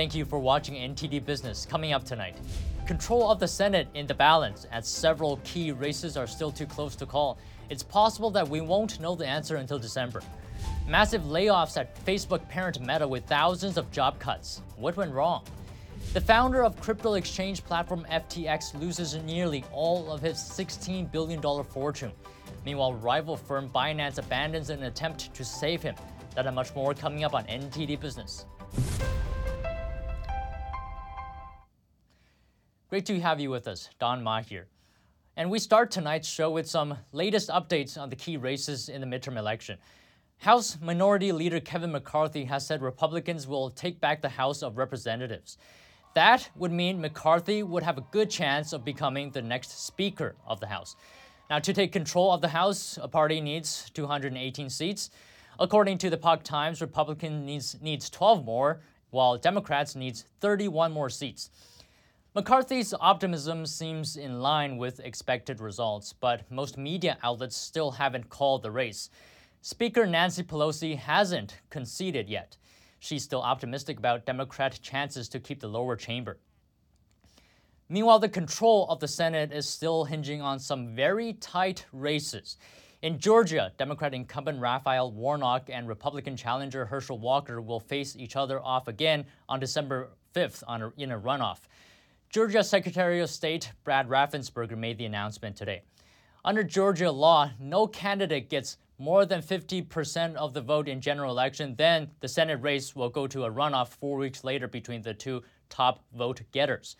Thank you for watching NTD Business. Coming up tonight, control of the Senate in the balance as several key races are still too close to call. It's possible that we won't know the answer until December. Massive layoffs at Facebook parent Meta with thousands of job cuts. What went wrong? The founder of crypto exchange platform FTX loses nearly all of his $16 billion fortune. Meanwhile, rival firm Binance abandons an attempt to save him. That and much more coming up on NTD Business. Great to have you with us, Don Ma here. And we start tonight's show with some latest updates on the key races in the midterm election. House Minority Leader Kevin McCarthy has said Republicans will take back the House of Representatives. That would mean McCarthy would have a good chance of becoming the next Speaker of the House. Now, to take control of the House, a party needs 218 seats. According to the Epoch Times, Republican needs, needs 12 more, while Democrats needs 31 more seats. McCarthy's optimism seems in line with expected results, but most media outlets still haven't called the race. Speaker Nancy Pelosi hasn't conceded yet. She's still optimistic about Democrat chances to keep the lower chamber. Meanwhile, the control of the Senate is still hinging on some very tight races. In Georgia, Democrat incumbent Raphael Warnock and Republican challenger Herschel Walker will face each other off again on December 5th a, in a runoff. Georgia Secretary of State Brad Raffensperger made the announcement today. Under Georgia law, no candidate gets more than 50% of the vote in general election, then the Senate race will go to a runoff four weeks later between the two top vote getters.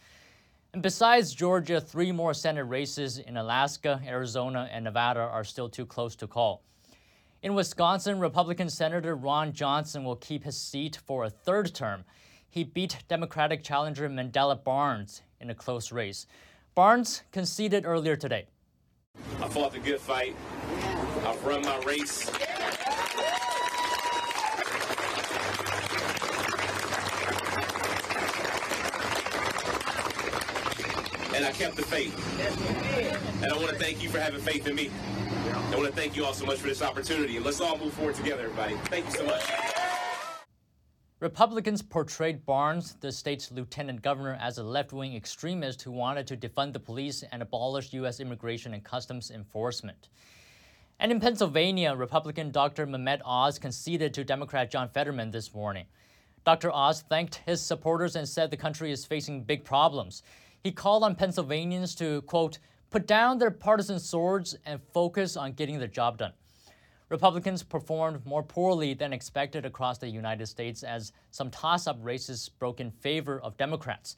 And besides Georgia, three more Senate races in Alaska, Arizona, and Nevada are still too close to call. In Wisconsin, Republican Senator Ron Johnson will keep his seat for a third term he beat Democratic challenger Mandela Barnes in a close race. Barnes conceded earlier today. I fought the good fight. I've run my race. And I kept the faith. And I want to thank you for having faith in me. I want to thank you all so much for this opportunity. Let's all move forward together, everybody. Thank you so much. Republicans portrayed Barnes, the state's lieutenant governor, as a left wing extremist who wanted to defund the police and abolish U.S. immigration and customs enforcement. And in Pennsylvania, Republican Dr. Mehmet Oz conceded to Democrat John Fetterman this morning. Dr. Oz thanked his supporters and said the country is facing big problems. He called on Pennsylvanians to, quote, put down their partisan swords and focus on getting the job done. Republicans performed more poorly than expected across the United States as some toss up races broke in favor of Democrats.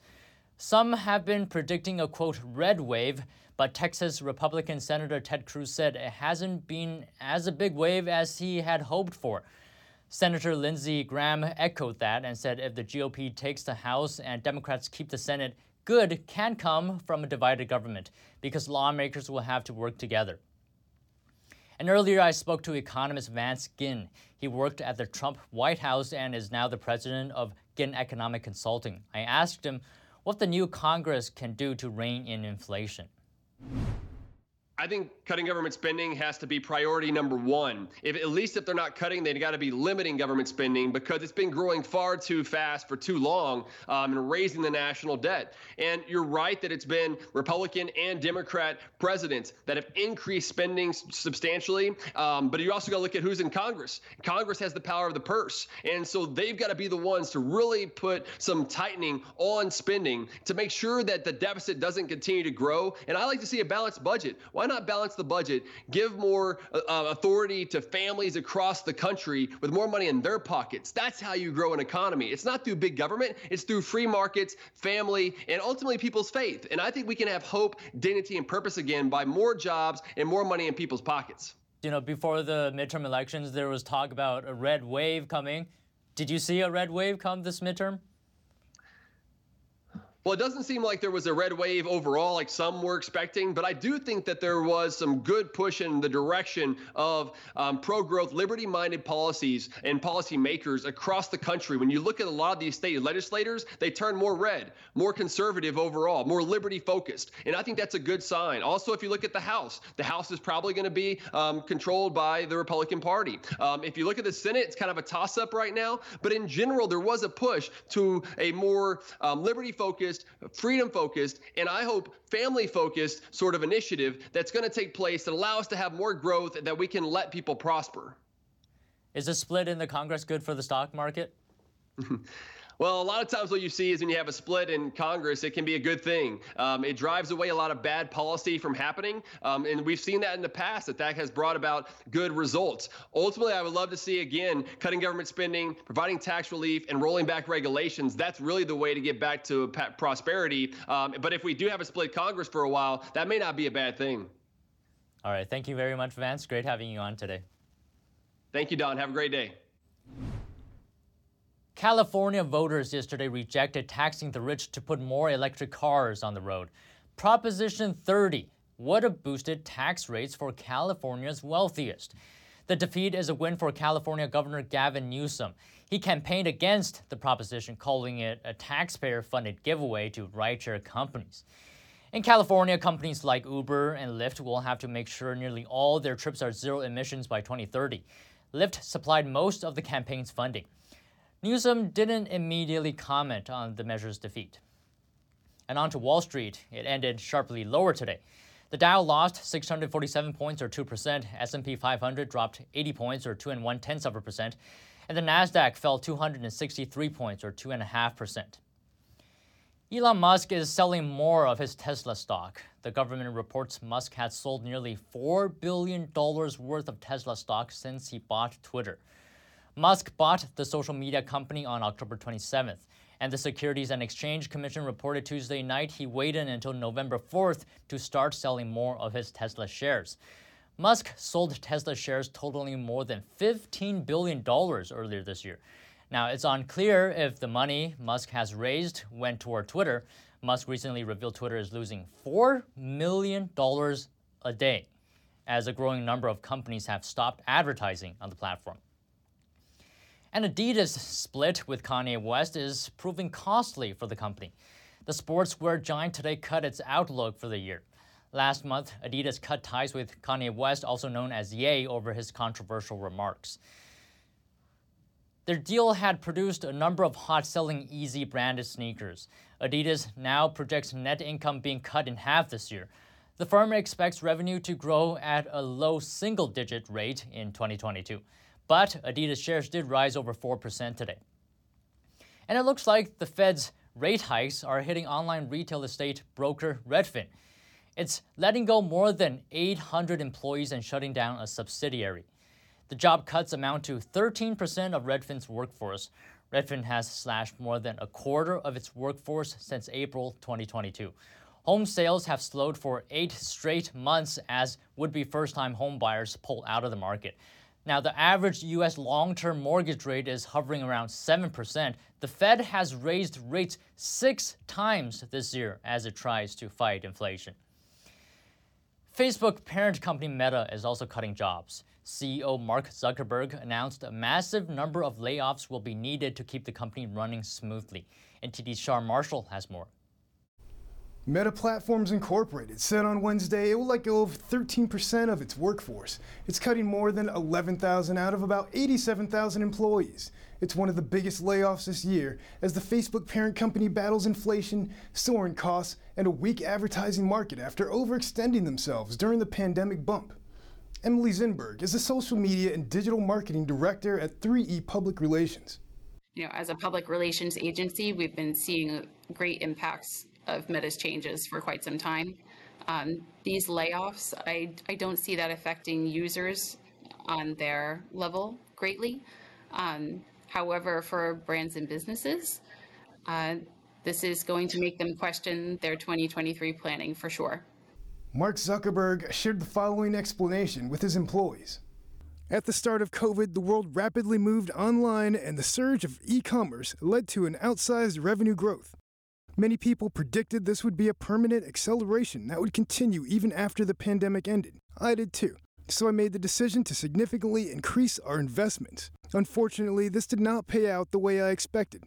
Some have been predicting a quote red wave, but Texas Republican Senator Ted Cruz said it hasn't been as a big wave as he had hoped for. Senator Lindsey Graham echoed that and said if the GOP takes the House and Democrats keep the Senate, good can come from a divided government because lawmakers will have to work together. And earlier, I spoke to economist Vance Ginn. He worked at the Trump White House and is now the president of Ginn Economic Consulting. I asked him what the new Congress can do to rein in inflation. I think cutting government spending has to be priority number one. If at least if they're not cutting, they've got to be limiting government spending because it's been growing far too fast for too long um, and raising the national debt. And you're right that it's been Republican and Democrat presidents that have increased spending substantially. Um, but you also got to look at who's in Congress. Congress has the power of the purse, and so they've got to be the ones to really put some tightening on spending to make sure that the deficit doesn't continue to grow. And I like to see a balanced budget. Why why not balance the budget, give more uh, uh, authority to families across the country with more money in their pockets? That's how you grow an economy. It's not through big government, it's through free markets, family, and ultimately people's faith. And I think we can have hope, dignity, and purpose again by more jobs and more money in people's pockets. You know, before the midterm elections, there was talk about a red wave coming. Did you see a red wave come this midterm? Well, it doesn't seem like there was a red wave overall, like some were expecting, but I do think that there was some good push in the direction of um, pro growth, liberty minded policies and policymakers across the country. When you look at a lot of these state legislators, they turn more red, more conservative overall, more liberty focused. And I think that's a good sign. Also, if you look at the House, the House is probably going to be um, controlled by the Republican Party. Um, if you look at the Senate, it's kind of a toss up right now. But in general, there was a push to a more um, liberty focused focused, freedom focused, and I hope family focused sort of initiative that's going to take place that allow us to have more growth that we can let people prosper. Is a split in the Congress good for the stock market? Well, a lot of times what you see is when you have a split in Congress, it can be a good thing. Um, it drives away a lot of bad policy from happening. Um, and we've seen that in the past, that that has brought about good results. Ultimately, I would love to see, again, cutting government spending, providing tax relief, and rolling back regulations. That's really the way to get back to prosperity. Um, but if we do have a split Congress for a while, that may not be a bad thing. All right. Thank you very much, Vance. Great having you on today. Thank you, Don. Have a great day. California voters yesterday rejected taxing the rich to put more electric cars on the road. Proposition 30 would have boosted tax rates for California's wealthiest. The defeat is a win for California Governor Gavin Newsom. He campaigned against the proposition, calling it a taxpayer funded giveaway to rideshare companies. In California, companies like Uber and Lyft will have to make sure nearly all their trips are zero emissions by 2030. Lyft supplied most of the campaign's funding. Newsom didn't immediately comment on the measure's defeat. And on to Wall Street, it ended sharply lower today. The Dow lost 647 points or 2%, S&P 500 dropped 80 points or 2 and 1 tenths of a percent, and the Nasdaq fell 263 points or 2.5%. Elon Musk is selling more of his Tesla stock. The government reports Musk has sold nearly $4 billion worth of Tesla stock since he bought Twitter. Musk bought the social media company on October 27th, and the Securities and Exchange Commission reported Tuesday night he waited until November 4th to start selling more of his Tesla shares. Musk sold Tesla shares totaling more than $15 billion earlier this year. Now, it's unclear if the money Musk has raised went toward Twitter. Musk recently revealed Twitter is losing $4 million a day as a growing number of companies have stopped advertising on the platform. An Adidas split with Kanye West is proving costly for the company. The sportswear giant today cut its outlook for the year. Last month, Adidas cut ties with Kanye West, also known as Ye, over his controversial remarks. Their deal had produced a number of hot selling Yeezy branded sneakers. Adidas now projects net income being cut in half this year. The firm expects revenue to grow at a low single digit rate in 2022. But Adidas shares did rise over 4% today. And it looks like the Fed's rate hikes are hitting online retail estate broker Redfin. It's letting go more than 800 employees and shutting down a subsidiary. The job cuts amount to 13% of Redfin's workforce. Redfin has slashed more than a quarter of its workforce since April 2022. Home sales have slowed for eight straight months as would be first time home buyers pull out of the market. Now, the average U.S. long term mortgage rate is hovering around 7%. The Fed has raised rates six times this year as it tries to fight inflation. Facebook parent company Meta is also cutting jobs. CEO Mark Zuckerberg announced a massive number of layoffs will be needed to keep the company running smoothly. NTD's Sean Marshall has more. Meta Platforms Incorporated said on Wednesday it will let go of 13% of its workforce. It's cutting more than 11,000 out of about 87,000 employees. It's one of the biggest layoffs this year as the Facebook parent company battles inflation, soaring costs, and a weak advertising market after overextending themselves during the pandemic bump. Emily Zinberg is the social media and digital marketing director at 3E Public Relations. You know, as a public relations agency, we've been seeing great impacts of Meta's changes for quite some time. Um, these layoffs, I, I don't see that affecting users on their level greatly. Um, however, for brands and businesses, uh, this is going to make them question their 2023 planning for sure. Mark Zuckerberg shared the following explanation with his employees. At the start of COVID, the world rapidly moved online, and the surge of e commerce led to an outsized revenue growth. Many people predicted this would be a permanent acceleration that would continue even after the pandemic ended. I did too. So I made the decision to significantly increase our investments. Unfortunately, this did not pay out the way I expected.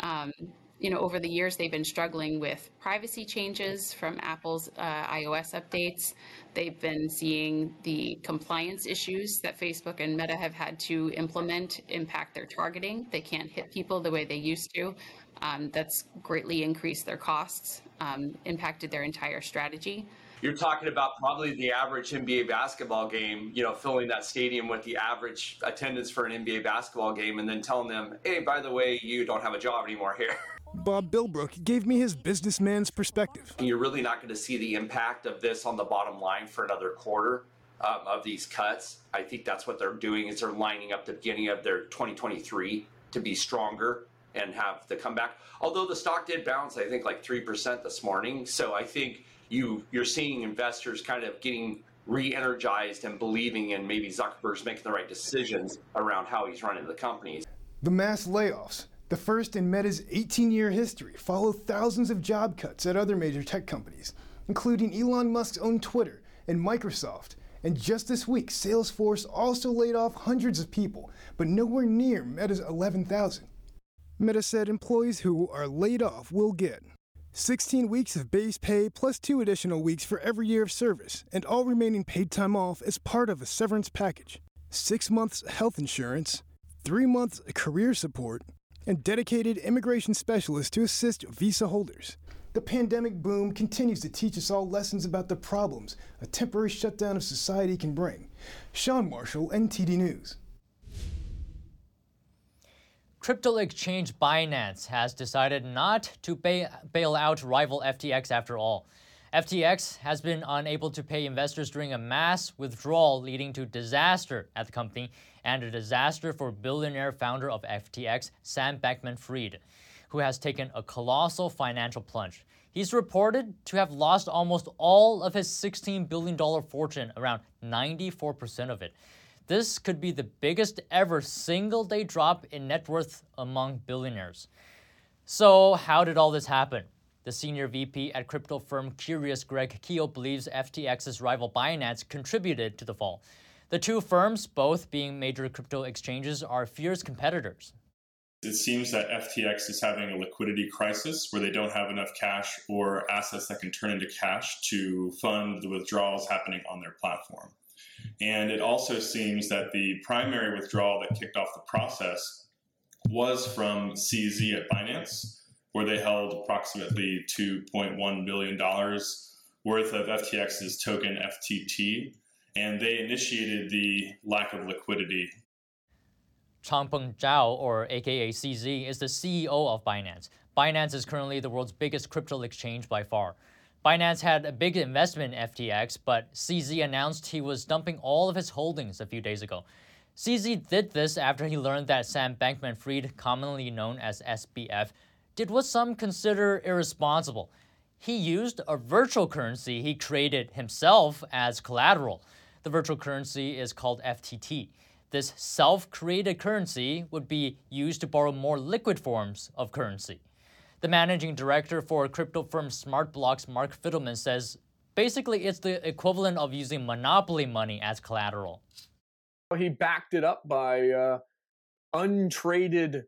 Um, you know, over the years, they've been struggling with privacy changes from Apple's uh, iOS updates. They've been seeing the compliance issues that Facebook and Meta have had to implement impact their targeting. They can't hit people the way they used to. Um, that's greatly increased their costs, um, impacted their entire strategy. You're talking about probably the average NBA basketball game, you know, filling that stadium with the average attendance for an NBA basketball game and then telling them, hey, by the way, you don't have a job anymore here. Bob Bilbrook gave me his businessman's perspective. You're really not going to see the impact of this on the bottom line for another quarter um, of these cuts. I think that's what they're doing is they're lining up the beginning of their 2023 to be stronger and have the comeback. Although the stock did bounce, I think like three percent this morning. So I think you you're seeing investors kind of getting re-energized and believing in maybe Zuckerberg's making the right decisions around how he's running the companies. The mass layoffs, the first in Meta's 18-year history, follow thousands of job cuts at other major tech companies, including Elon Musk's own Twitter and Microsoft. And just this week, Salesforce also laid off hundreds of people, but nowhere near Meta's 11,000. Meta said employees who are laid off will get 16 weeks of base pay plus two additional weeks for every year of service, and all remaining paid time off as part of a severance package, six months health insurance, three months career support, and dedicated immigration specialists to assist visa holders. The pandemic boom continues to teach us all lessons about the problems a temporary shutdown of society can bring. Sean Marshall, NTD News. Crypto exchange Binance has decided not to bail out rival FTX after all. FTX has been unable to pay investors during a mass withdrawal, leading to disaster at the company and a disaster for billionaire founder of FTX, Sam Bankman Fried, who has taken a colossal financial plunge. He's reported to have lost almost all of his $16 billion fortune, around 94% of it. This could be the biggest ever single day drop in net worth among billionaires. So, how did all this happen? The senior VP at crypto firm Curious, Greg Keel, believes FTX's rival Binance contributed to the fall. The two firms, both being major crypto exchanges, are fierce competitors. It seems that FTX is having a liquidity crisis where they don't have enough cash or assets that can turn into cash to fund the withdrawals happening on their platform. And it also seems that the primary withdrawal that kicked off the process was from CZ at Binance, where they held approximately $2.1 billion worth of FTX's token FTT, and they initiated the lack of liquidity. Changpeng Zhao, or aka CZ, is the CEO of Binance. Binance is currently the world's biggest crypto exchange by far. Binance had a big investment in FTX, but CZ announced he was dumping all of his holdings a few days ago. CZ did this after he learned that Sam Bankman Fried, commonly known as SBF, did what some consider irresponsible. He used a virtual currency he created himself as collateral. The virtual currency is called FTT. This self created currency would be used to borrow more liquid forms of currency. The managing director for crypto firm SmartBlocks, Mark Fidelman, says basically it's the equivalent of using monopoly money as collateral. He backed it up by uh, untraded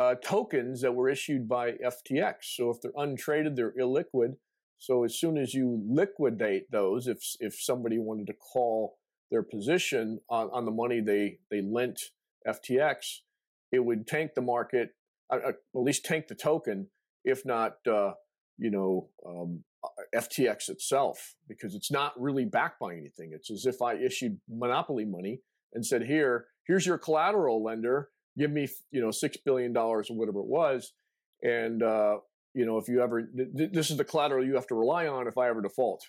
uh, tokens that were issued by FTX. So if they're untraded, they're illiquid. So as soon as you liquidate those, if if somebody wanted to call their position on, on the money they they lent FTX, it would tank the market, uh, uh, at least tank the token, if not, uh, you know, um, FTX itself, because it's not really backed by anything. It's as if I issued monopoly money and said, "Here, here's your collateral lender. Give me, you know, six billion dollars or whatever it was, and uh, you know, if you ever, th- this is the collateral you have to rely on if I ever default."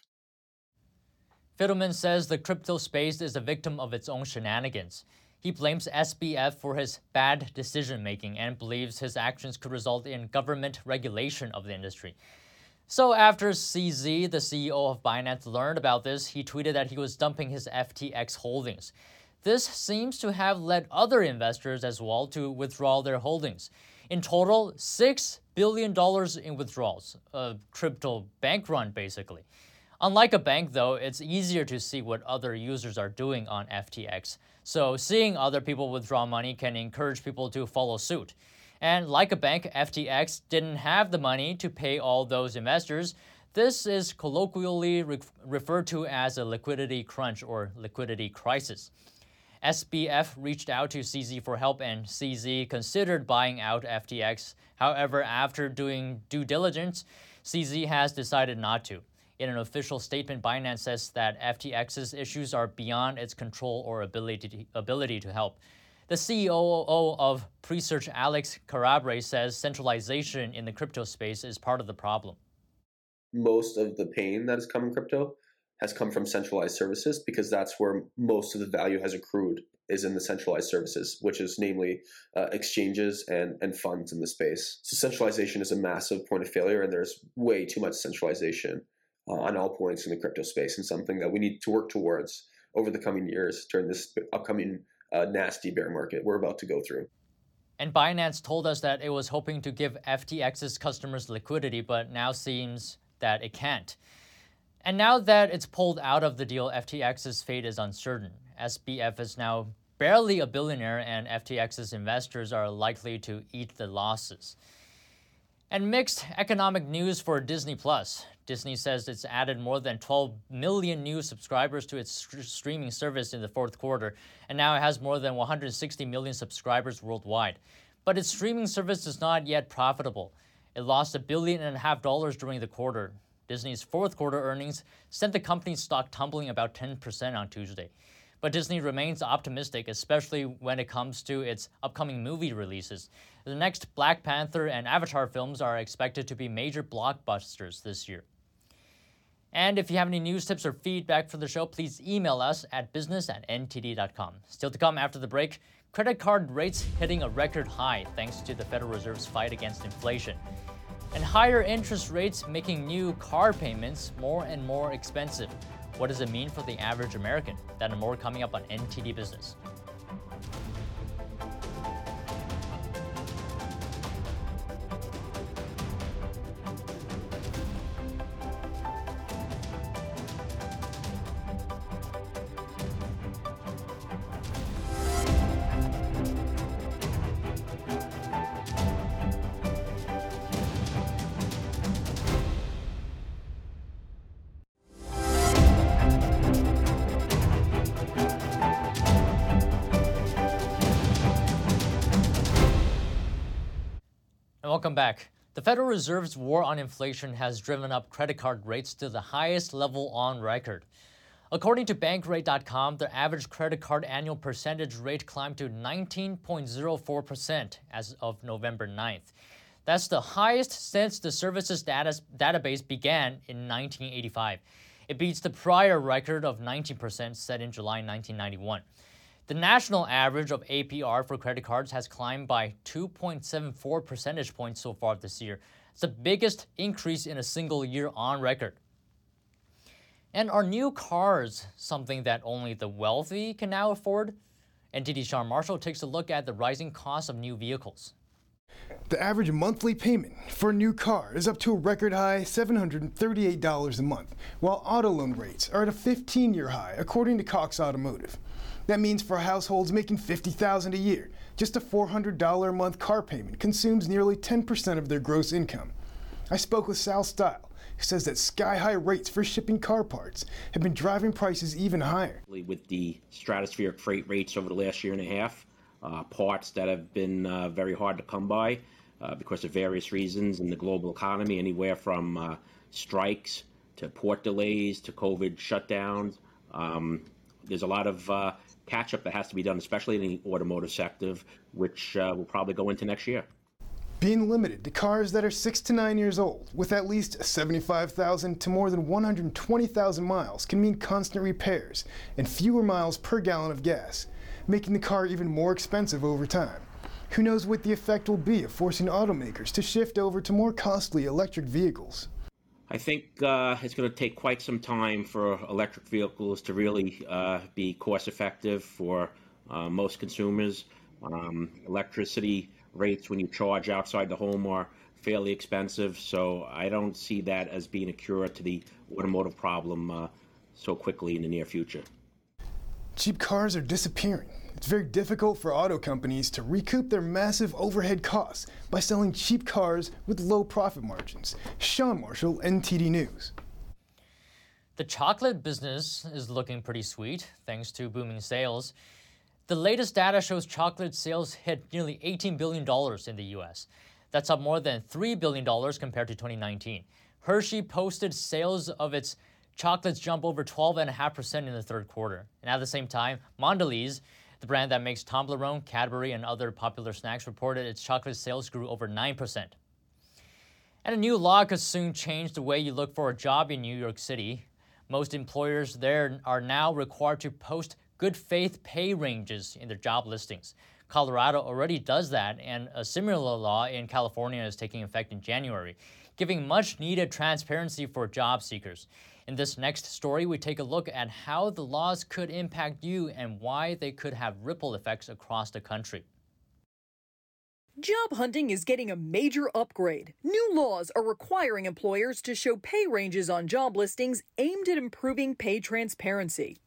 Fidelman says the crypto space is a victim of its own shenanigans. He blames SBF for his bad decision making and believes his actions could result in government regulation of the industry. So, after CZ, the CEO of Binance, learned about this, he tweeted that he was dumping his FTX holdings. This seems to have led other investors as well to withdraw their holdings. In total, $6 billion in withdrawals, a crypto bank run basically. Unlike a bank, though, it's easier to see what other users are doing on FTX. So, seeing other people withdraw money can encourage people to follow suit. And like a bank, FTX didn't have the money to pay all those investors. This is colloquially re- referred to as a liquidity crunch or liquidity crisis. SBF reached out to CZ for help and CZ considered buying out FTX. However, after doing due diligence, CZ has decided not to. In an official statement, Binance says that FTX's issues are beyond its control or ability to, ability to help. The CEO of Presearch, Alex Carabre, says centralization in the crypto space is part of the problem. Most of the pain that has come in crypto has come from centralized services because that's where most of the value has accrued is in the centralized services, which is namely uh, exchanges and, and funds in the space. So centralization is a massive point of failure, and there's way too much centralization uh, on all points in the crypto space, and something that we need to work towards over the coming years during this upcoming uh, nasty bear market we're about to go through. And Binance told us that it was hoping to give FTX's customers liquidity, but now seems that it can't. And now that it's pulled out of the deal, FTX's fate is uncertain. SBF is now barely a billionaire, and FTX's investors are likely to eat the losses. And mixed economic news for Disney Plus. Disney says it's added more than 12 million new subscribers to its st- streaming service in the fourth quarter, and now it has more than 160 million subscribers worldwide. But its streaming service is not yet profitable. It lost a billion and a half dollars during the quarter. Disney's fourth quarter earnings sent the company's stock tumbling about 10% on Tuesday. But Disney remains optimistic, especially when it comes to its upcoming movie releases. The next Black Panther and Avatar films are expected to be major blockbusters this year. And if you have any news tips or feedback for the show, please email us at business at ntd.com. Still to come after the break, credit card rates hitting a record high thanks to the Federal Reserve's fight against inflation. And higher interest rates making new car payments more and more expensive. What does it mean for the average American? That and more coming up on NTD Business. Welcome back. The Federal Reserve's war on inflation has driven up credit card rates to the highest level on record. According to Bankrate.com, the average credit card annual percentage rate climbed to 19.04% as of November 9th. That's the highest since the service's data, database began in 1985. It beats the prior record of 19% set in July 1991. The national average of APR for credit cards has climbed by 2.74 percentage points so far this year. It's the biggest increase in a single year on record. And are new cars something that only the wealthy can now afford? NTD Sean Marshall takes a look at the rising cost of new vehicles. The average monthly payment for a new car is up to a record high $738 a month, while auto loan rates are at a 15 year high, according to Cox Automotive. That means for households making 50,000 a year, just a $400 a month car payment consumes nearly 10% of their gross income. I spoke with Sal Style, who says that sky high rates for shipping car parts have been driving prices even higher. With the stratospheric freight rates over the last year and a half, uh, parts that have been uh, very hard to come by uh, because of various reasons in the global economy, anywhere from uh, strikes to port delays to COVID shutdowns. Um, there's a lot of uh, catch up that has to be done, especially in the automotive sector, which uh, will probably go into next year. Being limited to cars that are six to nine years old with at least 75,000 to more than 120,000 miles can mean constant repairs and fewer miles per gallon of gas, making the car even more expensive over time. Who knows what the effect will be of forcing automakers to shift over to more costly electric vehicles? I think uh, it's going to take quite some time for electric vehicles to really uh, be cost effective for uh, most consumers. Um, electricity rates when you charge outside the home are fairly expensive. So I don't see that as being a cure to the automotive problem uh, so quickly in the near future. Cheap cars are disappearing. It's very difficult for auto companies to recoup their massive overhead costs by selling cheap cars with low profit margins. Sean Marshall, NTD News. The chocolate business is looking pretty sweet thanks to booming sales. The latest data shows chocolate sales hit nearly $18 billion in the US. That's up more than $3 billion compared to 2019. Hershey posted sales of its chocolates jump over 12.5% in the third quarter. And at the same time, Mondelez, the brand that makes Toblerone, Cadbury, and other popular snacks, reported its chocolate sales grew over 9%. And a new law could soon change the way you look for a job in New York City. Most employers there are now required to post good faith pay ranges in their job listings. Colorado already does that, and a similar law in California is taking effect in January, giving much needed transparency for job seekers. In this next story, we take a look at how the laws could impact you and why they could have ripple effects across the country. Job hunting is getting a major upgrade. New laws are requiring employers to show pay ranges on job listings aimed at improving pay transparency.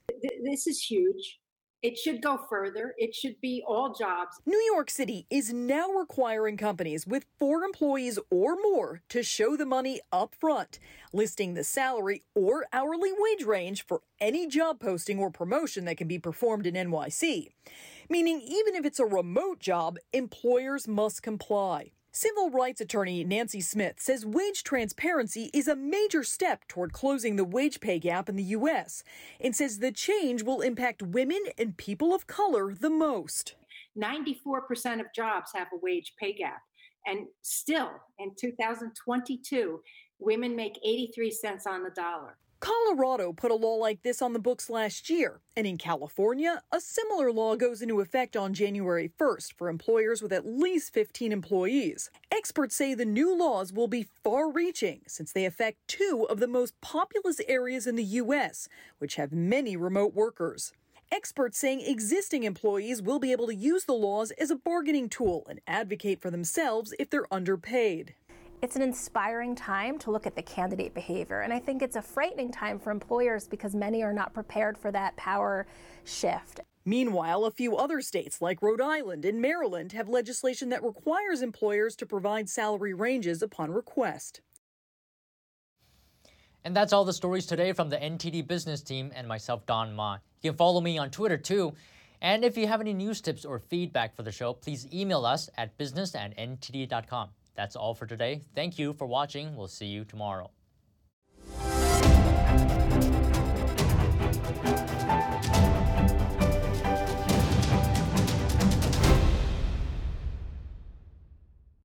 This is huge. It should go further. It should be all jobs. New York City is now requiring companies with four employees or more to show the money up front, listing the salary or hourly wage range for any job posting or promotion that can be performed in NYC. Meaning, even if it's a remote job, employers must comply. Civil rights attorney Nancy Smith says wage transparency is a major step toward closing the wage pay gap in the U.S. and says the change will impact women and people of color the most. 94% of jobs have a wage pay gap. And still, in 2022, women make 83 cents on the dollar. Colorado put a law like this on the books last year, and in California, a similar law goes into effect on January 1st for employers with at least 15 employees. Experts say the new laws will be far reaching since they affect two of the most populous areas in the U.S., which have many remote workers. Experts saying existing employees will be able to use the laws as a bargaining tool and advocate for themselves if they're underpaid it's an inspiring time to look at the candidate behavior. And I think it's a frightening time for employers because many are not prepared for that power shift. Meanwhile, a few other states like Rhode Island and Maryland have legislation that requires employers to provide salary ranges upon request. And that's all the stories today from the NTD business team and myself, Don Ma. You can follow me on Twitter too. And if you have any news tips or feedback for the show, please email us at business at ntd.com. That's all for today. Thank you for watching. We'll see you tomorrow.